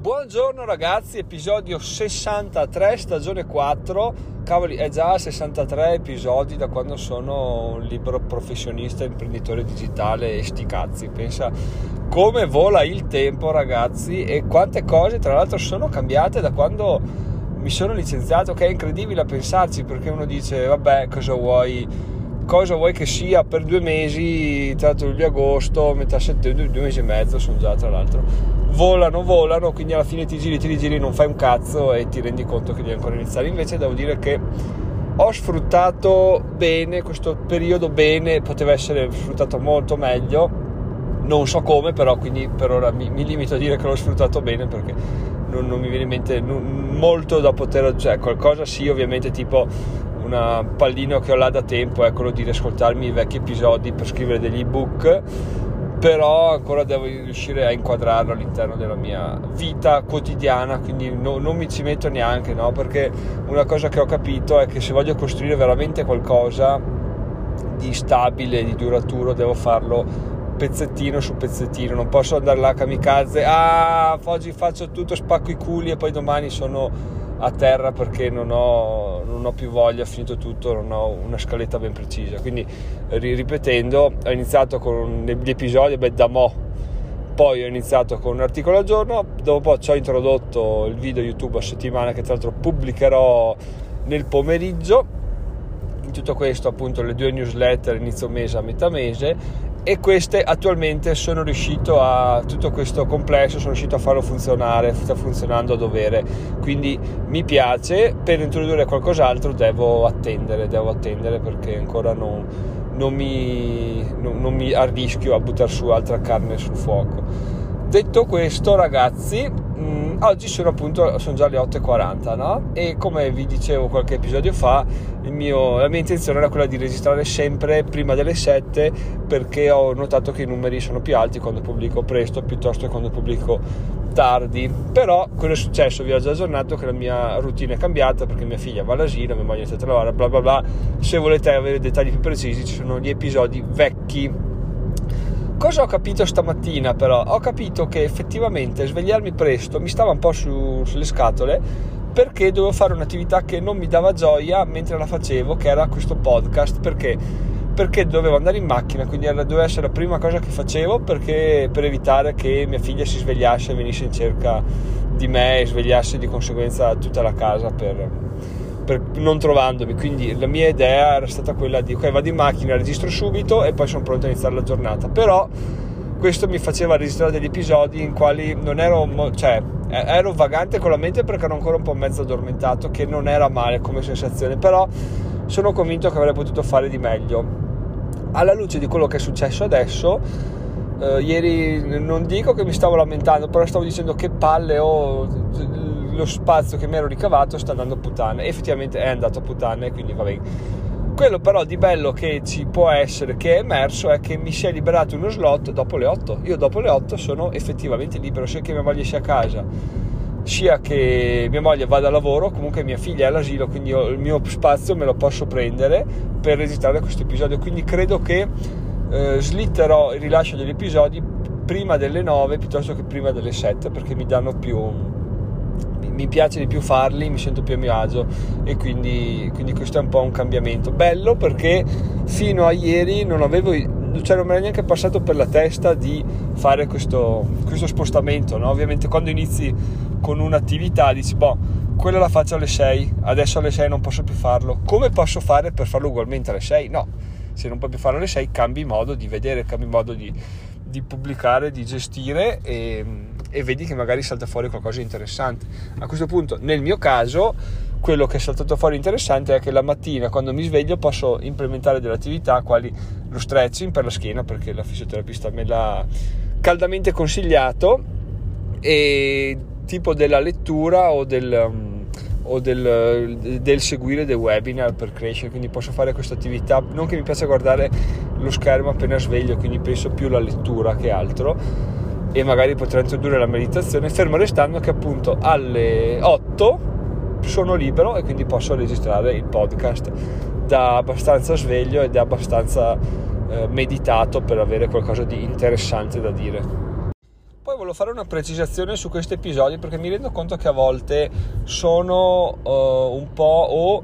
Buongiorno ragazzi, episodio 63, stagione 4. Cavoli, è già 63 episodi da quando sono un libero professionista, imprenditore digitale e sti cazzi. Pensa come vola il tempo ragazzi e quante cose tra l'altro sono cambiate da quando mi sono licenziato, che è incredibile a pensarci perché uno dice vabbè cosa vuoi cosa vuoi che sia per due mesi, tra luglio e agosto, metà settembre, due mesi e mezzo sono già tra l'altro, volano, volano, quindi alla fine ti giri, ti rigiri, non fai un cazzo e ti rendi conto che devi ancora iniziare. Invece devo dire che ho sfruttato bene questo periodo, bene, poteva essere sfruttato molto meglio, non so come, però quindi per ora mi, mi limito a dire che l'ho sfruttato bene perché non, non mi viene in mente molto da poter, cioè qualcosa sì ovviamente tipo una pallino che ho là da tempo è quello di riascoltarmi i vecchi episodi per scrivere degli ebook però ancora devo riuscire a inquadrarlo all'interno della mia vita quotidiana quindi no, non mi ci metto neanche no? perché una cosa che ho capito è che se voglio costruire veramente qualcosa di stabile, di duraturo devo farlo pezzettino su pezzettino non posso andare là a kamikaze ah oggi faccio tutto spacco i culi e poi domani sono a terra perché non ho, non ho, più voglia, ho finito tutto, non ho una scaletta ben precisa. Quindi ripetendo, ho iniziato con gli episodi beh, da mo', poi ho iniziato con un articolo al giorno, dopo ci ho introdotto il video YouTube a settimana che tra l'altro pubblicherò nel pomeriggio. In tutto questo appunto le due newsletter inizio mese a metà mese e queste attualmente sono riuscito a tutto questo complesso sono riuscito a farlo funzionare sta funzionando a dovere. Quindi mi piace per introdurre qualcos'altro devo attendere devo attendere perché ancora non, non mi, non, non mi arrischio a buttare su altra carne sul fuoco detto questo ragazzi mh, mm, oggi sono appunto sono già le 8.40 no? e come vi dicevo qualche episodio fa mio, la mia intenzione era quella di registrare sempre prima delle 7 perché ho notato che i numeri sono più alti quando pubblico presto piuttosto che quando pubblico tardi. Però quello è successo vi ho già aggiornato che la mia routine è cambiata perché mia figlia va all'asilo mia moglie è iniziato a lavorare bla bla bla. Se volete avere dettagli più precisi ci sono gli episodi vecchi Cosa ho capito stamattina però? Ho capito che effettivamente svegliarmi presto mi stava un po' su, sulle scatole perché dovevo fare un'attività che non mi dava gioia mentre la facevo, che era questo podcast, perché? Perché dovevo andare in macchina, quindi era, doveva essere la prima cosa che facevo perché, per evitare che mia figlia si svegliasse e venisse in cerca di me e svegliasse di conseguenza tutta la casa per, per, non trovandomi. Quindi la mia idea era stata quella di ok, vado in macchina, registro subito e poi sono pronto a iniziare la giornata. Però questo mi faceva registrare degli episodi in quali non ero, cioè, ero vagante con la mente perché ero ancora un po' mezzo addormentato, che non era male come sensazione, però sono convinto che avrei potuto fare di meglio. Alla luce di quello che è successo adesso, eh, ieri non dico che mi stavo lamentando, però stavo dicendo che palle ho lo spazio che mi ero ricavato sta andando a puttane. Effettivamente è andato a puttane, quindi va bene. Quello però di bello che ci può essere, che è emerso, è che mi si è liberato uno slot dopo le 8. Io dopo le 8 sono effettivamente libero, sia che mia moglie sia a casa, sia che mia moglie vada a lavoro, comunque mia figlia è all'asilo, quindi il mio spazio me lo posso prendere per registrare questo episodio. Quindi credo che eh, slitterò il rilascio degli episodi prima delle 9 piuttosto che prima delle 7 perché mi danno più mi piace di più farli, mi sento più a mio agio e quindi, quindi questo è un po' un cambiamento. Bello perché fino a ieri non avevo, cioè non mi era neanche passato per la testa di fare questo, questo spostamento. No? Ovviamente quando inizi con un'attività dici, boh, quella la faccio alle 6, adesso alle 6 non posso più farlo. Come posso fare per farlo ugualmente alle 6? No, se non puoi più farlo alle 6 cambi modo di vedere, cambi modo di, di pubblicare, di gestire e e vedi che magari salta fuori qualcosa di interessante. A questo punto, nel mio caso, quello che è saltato fuori interessante è che la mattina quando mi sveglio posso implementare delle attività quali lo stretching per la schiena perché la fisioterapista me l'ha caldamente consigliato e tipo della lettura o del, o del, del, seguire dei webinar per crescere quindi posso fare questa attività non che mi piace guardare lo schermo appena sveglio quindi penso più alla lettura che altro e magari potrò introdurre la meditazione, fermo restando che appunto alle 8 sono libero e quindi posso registrare il podcast da abbastanza sveglio ed abbastanza eh, meditato per avere qualcosa di interessante da dire. poi volevo fare una precisazione su questi episodi perché mi rendo conto che a volte sono uh, un po' o,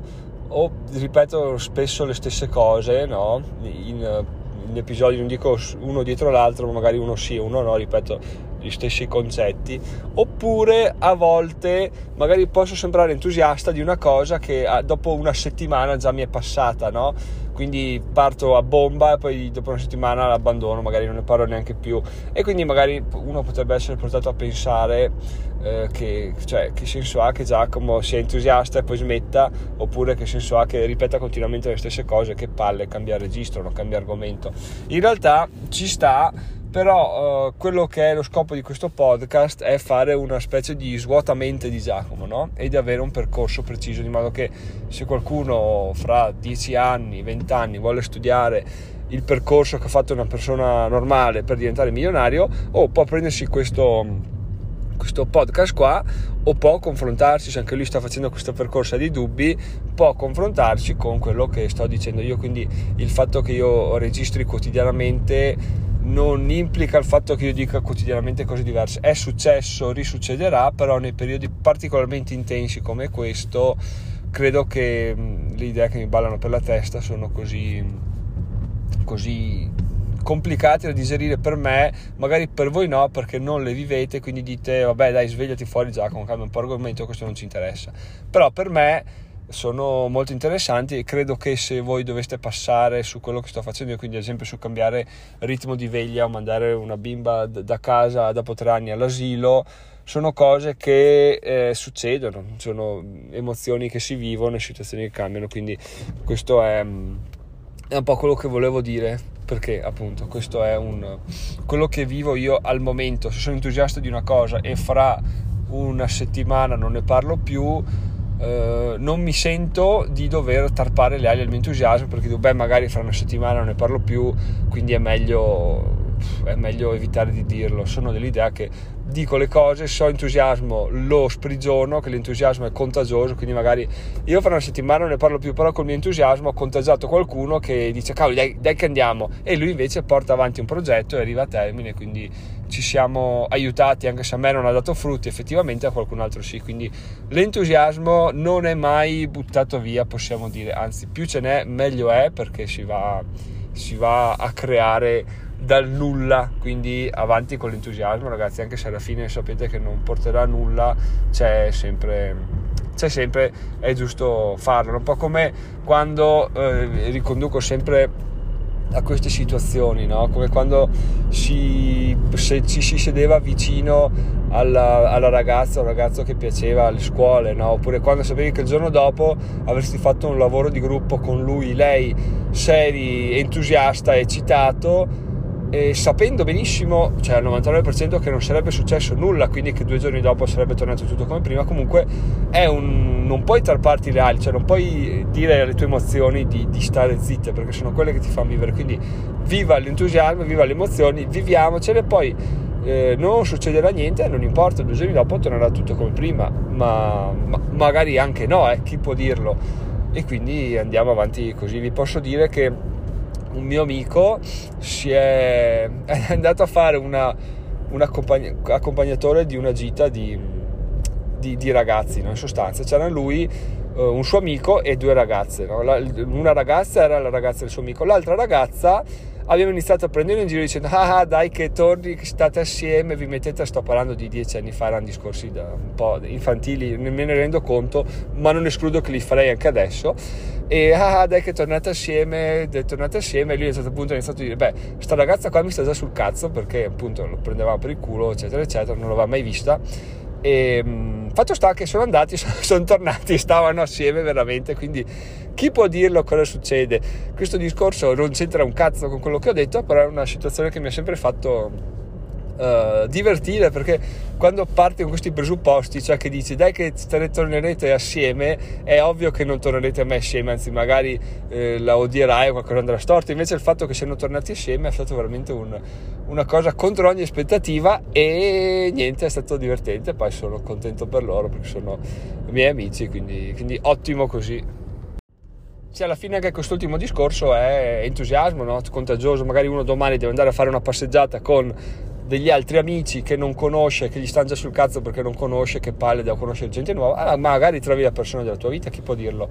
o, ripeto spesso le stesse cose, no? In, in episodi non dico uno dietro l'altro, ma magari uno sì, uno no, ripeto gli stessi concetti, oppure a volte magari posso sembrare entusiasta di una cosa che ah, dopo una settimana già mi è passata, no? Quindi parto a bomba e poi dopo una settimana l'abbandono, magari non ne parlo neanche più e quindi magari uno potrebbe essere portato a pensare eh, che, cioè, che senso ha che Giacomo sia entusiasta e poi smetta oppure che senso ha che ripeta continuamente le stesse cose, che palle, cambia registro, non cambia argomento. In realtà ci sta però uh, quello che è lo scopo di questo podcast è fare una specie di svuotamento di Giacomo no? e di avere un percorso preciso di modo che se qualcuno fra 10 anni, 20 anni vuole studiare il percorso che ha fatto una persona normale per diventare milionario o può prendersi questo, questo podcast qua o può confrontarsi se anche lui sta facendo questo percorso di dubbi può confrontarsi con quello che sto dicendo io quindi il fatto che io registri quotidianamente non implica il fatto che io dica quotidianamente cose diverse. È successo, risuccederà, però nei periodi particolarmente intensi come questo, credo che le idee che mi ballano per la testa sono così, così complicate da digerire per me, magari per voi no, perché non le vivete, quindi dite, vabbè dai, svegliati fuori Giacomo, cambia un po' argomento, questo non ci interessa. Però per me sono molto interessanti e credo che se voi doveste passare su quello che sto facendo io, quindi ad esempio su cambiare ritmo di veglia o mandare una bimba da casa dopo tre anni all'asilo, sono cose che eh, succedono, sono emozioni che si vivono e situazioni che cambiano, quindi questo è, è un po' quello che volevo dire perché appunto questo è un, quello che vivo io al momento, se sono entusiasta di una cosa e fra una settimana non ne parlo più, Uh, non mi sento di dover tarpare le ali al mio entusiasmo perché dico, beh, magari fra una settimana non ne parlo più, quindi è meglio, è meglio evitare di dirlo. Sono dell'idea che dico le cose, so entusiasmo, lo sprigiono, che l'entusiasmo è contagioso, quindi magari io fra una settimana non ne parlo più, però col mio entusiasmo ho contagiato qualcuno che dice, cavolo, dai, dai che andiamo, e lui invece porta avanti un progetto e arriva a termine, quindi ci siamo aiutati, anche se a me non ha dato frutti, effettivamente a qualcun altro sì, quindi l'entusiasmo non è mai buttato via, possiamo dire, anzi più ce n'è meglio è perché si va, si va a creare dal nulla, quindi avanti con l'entusiasmo ragazzi, anche se alla fine sapete che non porterà a nulla, c'è sempre c'è sempre, è giusto farlo, un po' come quando eh, riconduco sempre a queste situazioni, no? come quando si, ci si sedeva vicino alla, alla, ragazza o ragazzo che piaceva alle scuole, no? oppure quando sapevi che il giorno dopo avresti fatto un lavoro di gruppo con lui, lei, seri, entusiasta, eccitato e sapendo benissimo, cioè al 99% che non sarebbe successo nulla, quindi che due giorni dopo sarebbe tornato tutto come prima, comunque è un, non puoi tarparti le ali, cioè non puoi dire alle tue emozioni di, di stare zitte, perché sono quelle che ti fanno vivere, quindi viva l'entusiasmo, viva le emozioni, viviamocele, poi eh, non succederà niente, non importa, due giorni dopo tornerà tutto come prima, ma, ma magari anche no, eh, chi può dirlo? E quindi andiamo avanti così, vi posso dire che un mio amico si è, è andato a fare una, un accompagn- accompagnatore di una gita di, di, di ragazzi, no? in sostanza. C'era lui, uh, un suo amico e due ragazze. No? La, una ragazza era la ragazza del suo amico, l'altra ragazza abbiamo iniziato a prendere in giro dicendo ah, ah dai che torni, che state assieme, vi mettete, sto parlando di dieci anni fa, erano discorsi un po' infantili, me ne rendo conto, ma non escludo che li farei anche adesso e ah, ah dai che tornate assieme, tornate assieme e lui a un certo punto ha iniziato a dire beh, sta ragazza qua mi sta già sul cazzo perché appunto lo prendevamo per il culo eccetera eccetera, non l'aveva mai vista e mm, fatto sta che sono andati, sono, sono tornati, stavano assieme veramente, quindi chi può dirlo cosa succede? Questo discorso non c'entra un cazzo con quello che ho detto, però è una situazione che mi ha sempre fatto Uh, divertire perché quando parti con questi presupposti, cioè che dici dai che tornerete assieme, è ovvio che non tornerete mai assieme, anzi magari eh, la odierai o qualcosa andrà storto, invece il fatto che siano tornati assieme è stato veramente un, una cosa contro ogni aspettativa e niente, è stato divertente, poi sono contento per loro perché sono miei amici, quindi, quindi ottimo così cioè alla fine anche quest'ultimo discorso è entusiasmo, no? contagioso, magari uno domani deve andare a fare una passeggiata con degli altri amici che non conosce, che gli stanno già sul cazzo perché non conosce, che palle da conoscere gente nuova, ah, magari trovi la persona della tua vita, chi può dirlo?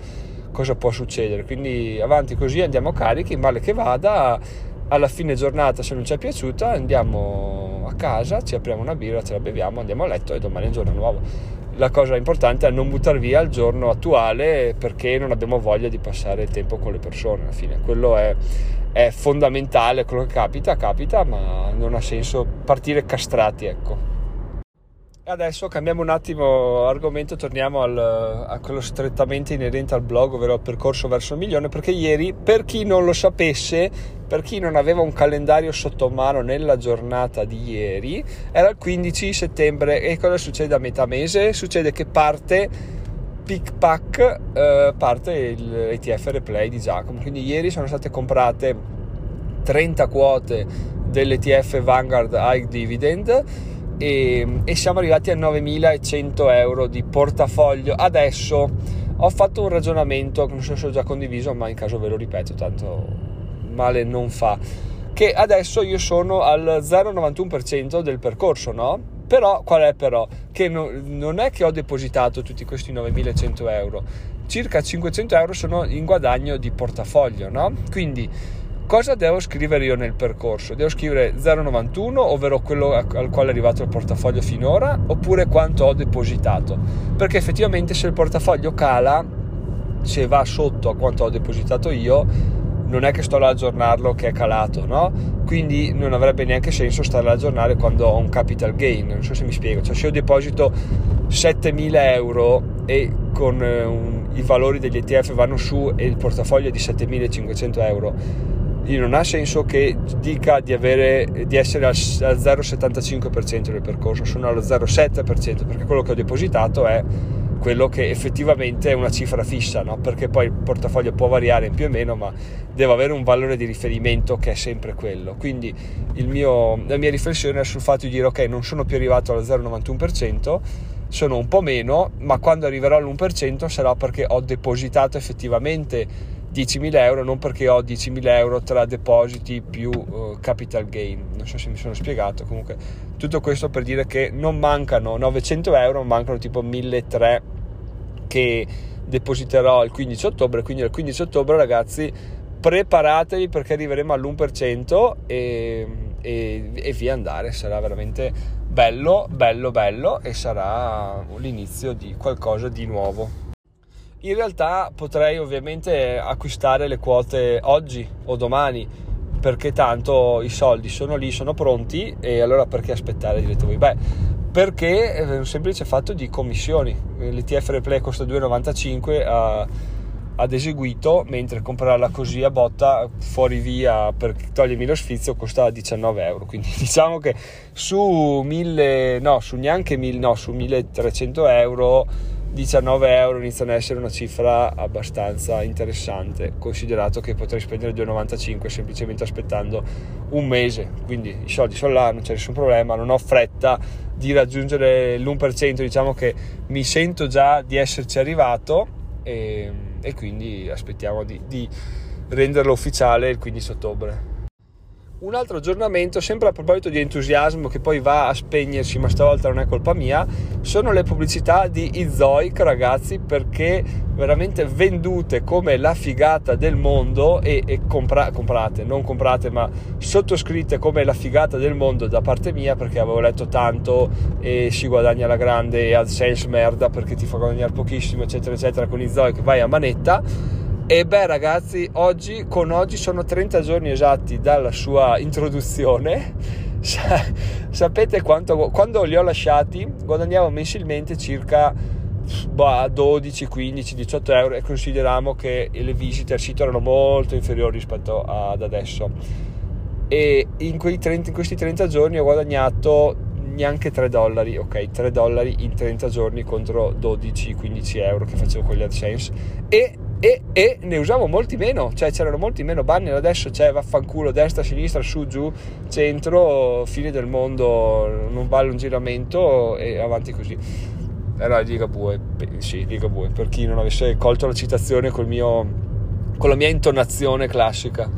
Cosa può succedere? Quindi avanti così, andiamo carichi, male che vada, alla fine giornata se non ci è piaciuta andiamo a casa, ci apriamo una birra, ce la beviamo, andiamo a letto e domani è un giorno nuovo. La cosa importante è non buttare via il giorno attuale perché non abbiamo voglia di passare il tempo con le persone alla fine. Quello è, è fondamentale, quello che capita, capita, ma non ha senso partire castrati, ecco. Adesso cambiamo un attimo argomento, torniamo al, a quello strettamente inerente al blog, ovvero al percorso verso il milione, perché ieri, per chi non lo sapesse, per chi non aveva un calendario sotto mano nella giornata di ieri, era il 15 settembre e cosa succede a metà mese? Succede che parte pick pack, eh, parte l'ETF replay di Giacomo, quindi ieri sono state comprate 30 quote dell'ETF Vanguard High Dividend e, e siamo arrivati a 9.100 euro di portafoglio. Adesso ho fatto un ragionamento che non so se ho già condiviso, ma in caso ve lo ripeto, tanto male non fa. Che adesso io sono al 0,91% del percorso, no? Però qual è però? Che no, non è che ho depositato tutti questi 9.100 euro, circa 500 euro sono in guadagno di portafoglio, no? Quindi Cosa devo scrivere io nel percorso? Devo scrivere 0,91, ovvero quello al quale è arrivato il portafoglio finora, oppure quanto ho depositato? Perché effettivamente se il portafoglio cala, se va sotto a quanto ho depositato io, non è che sto là a aggiornarlo che è calato, no? Quindi non avrebbe neanche senso stare a aggiornare quando ho un capital gain, non so se mi spiego. Cioè se io deposito 7000 euro e con eh, un, i valori degli ETF vanno su e il portafoglio è di 7500 euro non ha senso che dica di, avere, di essere al, al 0,75% del percorso, sono allo 0,7% perché quello che ho depositato è quello che effettivamente è una cifra fissa, no? perché poi il portafoglio può variare in più o meno, ma deve avere un valore di riferimento che è sempre quello. Quindi mio, la mia riflessione è sul fatto di dire ok, non sono più arrivato allo 0,91%, sono un po' meno, ma quando arriverò all'1% sarà perché ho depositato effettivamente 10.000 euro non perché ho 10.000 euro tra depositi più uh, capital gain. Non so se mi sono spiegato. Comunque tutto questo per dire che non mancano 900 euro mancano tipo 1.300 che depositerò il 15 ottobre. Quindi il 15 ottobre ragazzi preparatevi perché arriveremo all'1% e, e, e via andare. Sarà veramente bello bello bello e sarà l'inizio di qualcosa di nuovo in realtà potrei ovviamente acquistare le quote oggi o domani perché tanto i soldi sono lì, sono pronti e allora perché aspettare direte voi? Beh, perché è un semplice fatto di commissioni. L'ETF Replay costa 2,95 a, ad eseguito, mentre comprarla così a botta fuori via per togliermi lo sfizio costa 19 euro. Quindi diciamo che su 1000, no, su neanche 1000, no, su 1300 euro 19 euro iniziano ad essere una cifra abbastanza interessante, considerato che potrei spendere 2,95 semplicemente aspettando un mese. Quindi i soldi sono là, non c'è nessun problema, non ho fretta di raggiungere l'1%, diciamo che mi sento già di esserci arrivato e, e quindi aspettiamo di, di renderlo ufficiale il 15 ottobre. Un altro aggiornamento, sempre a proposito di entusiasmo che poi va a spegnersi, ma stavolta non è colpa mia, sono le pubblicità di Izoic, ragazzi, perché veramente vendute come la figata del mondo e, e compra- comprate, non comprate, ma sottoscritte come la figata del mondo da parte mia, perché avevo letto tanto e si guadagna la grande e AdSense merda perché ti fa guadagnare pochissimo, eccetera, eccetera, con Izoic vai a manetta e beh ragazzi, oggi, con oggi sono 30 giorni esatti dalla sua introduzione. Sapete quanto, quando li ho lasciati guadagnavo mensilmente circa bah, 12, 15, 18 euro e consideriamo che le visite al sito erano molto inferiori rispetto ad adesso. E in, 30, in questi 30 giorni ho guadagnato neanche 3 dollari, ok, 3 dollari in 30 giorni contro 12-15 euro che facevo con gli AdSense e e, e, ne usavo molti meno, cioè c'erano molti meno banner, adesso c'è vaffanculo, destra, sinistra, su, giù, centro, fine del mondo, non vale un giramento e avanti così. Era Liga Bue, sì, Liga Bue, per chi non avesse colto la citazione col mio, con la mia intonazione classica.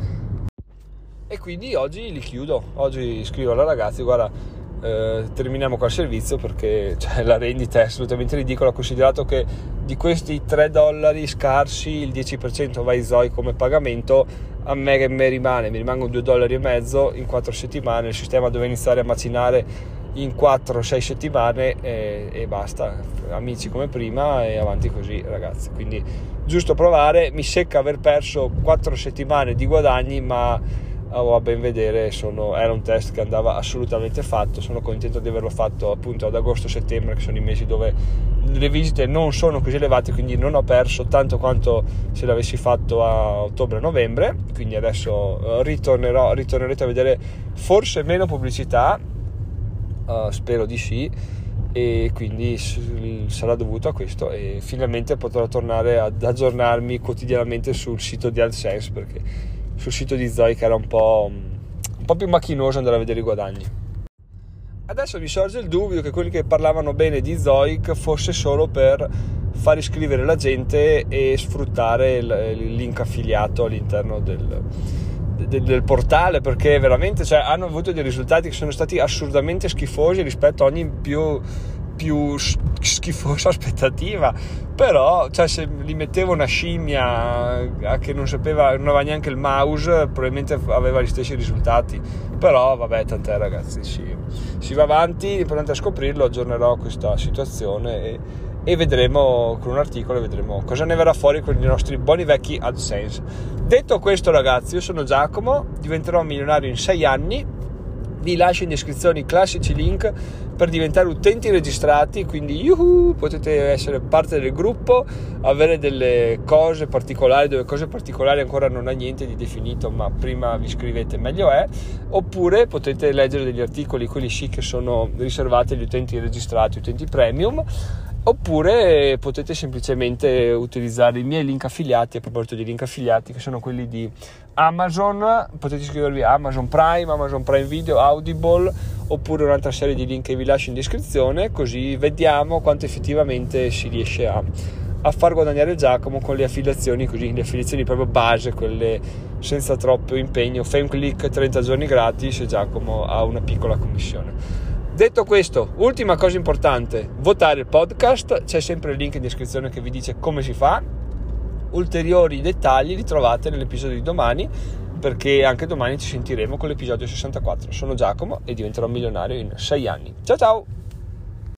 e quindi oggi li chiudo. Oggi scrivo alla ragazza, guarda, eh, terminiamo qua il servizio perché cioè, la rendita è assolutamente ridicola, considerato che di questi 3 dollari scarsi il 10% va ai Zoe come pagamento, a me che mi rimane, mi rimangono 2 dollari e mezzo in 4 settimane, il sistema deve iniziare a macinare in 4-6 settimane e, e, basta, amici come prima e avanti così ragazzi, quindi giusto provare, mi secca aver perso 4 settimane di guadagni ma oh, a ben vedere sono, era un test che andava assolutamente fatto, sono contento di averlo fatto appunto ad agosto-settembre che sono i mesi dove le visite non sono così elevate quindi non ho perso tanto quanto se l'avessi fatto a ottobre-novembre quindi adesso eh, ritornerò, ritornerete a vedere forse meno pubblicità uh, spero di sì e quindi sarà dovuto a questo e finalmente potrò tornare ad aggiornarmi quotidianamente sul sito di AdSense perché sul sito di Zoic era un po', un po' più macchinoso andare a vedere i guadagni. Adesso mi sorge il dubbio che quelli che parlavano bene di Zoic fosse solo per far iscrivere la gente e sfruttare il, il link affiliato all'interno del, del, del portale perché veramente cioè, hanno avuto dei risultati che sono stati assurdamente schifosi rispetto a ogni più, più schifosa aspettativa però cioè, se li metteva una scimmia che non sapeva non aveva neanche il mouse probabilmente aveva gli stessi risultati però vabbè tant'è ragazzi si, si va avanti l'importante è scoprirlo aggiornerò questa situazione e e vedremo con un articolo vedremo cosa ne verrà fuori con i nostri buoni vecchi AdSense. Detto questo ragazzi, io sono Giacomo, diventerò milionario in 6 anni, vi lascio in descrizione i classici link per diventare utenti registrati, quindi yuhu, potete essere parte del gruppo, avere delle cose particolari, dove cose particolari ancora non ha niente di definito, ma prima vi iscrivete meglio è, oppure potete leggere degli articoli, quelli sì che sono riservati agli utenti registrati, utenti premium, oppure potete semplicemente utilizzare i miei link affiliati a proposito di link affiliati che sono quelli di Amazon. Potete iscrivervi a Amazon Prime, Amazon Prime Video, Audible oppure un'altra serie di link che vi lascio in descrizione così vediamo quanto effettivamente si riesce a, a far guadagnare Giacomo con le affiliazioni così le affiliazioni proprio base quelle senza troppo impegno. Fame click 30 giorni gratis e Giacomo ha una piccola commissione Detto questo, ultima cosa importante, votare il podcast, c'è sempre il link in descrizione che vi dice come si fa. Ulteriori dettagli li trovate nell'episodio di domani, perché anche domani ci sentiremo con l'episodio 64. Sono Giacomo e diventerò milionario in 6 anni. Ciao ciao!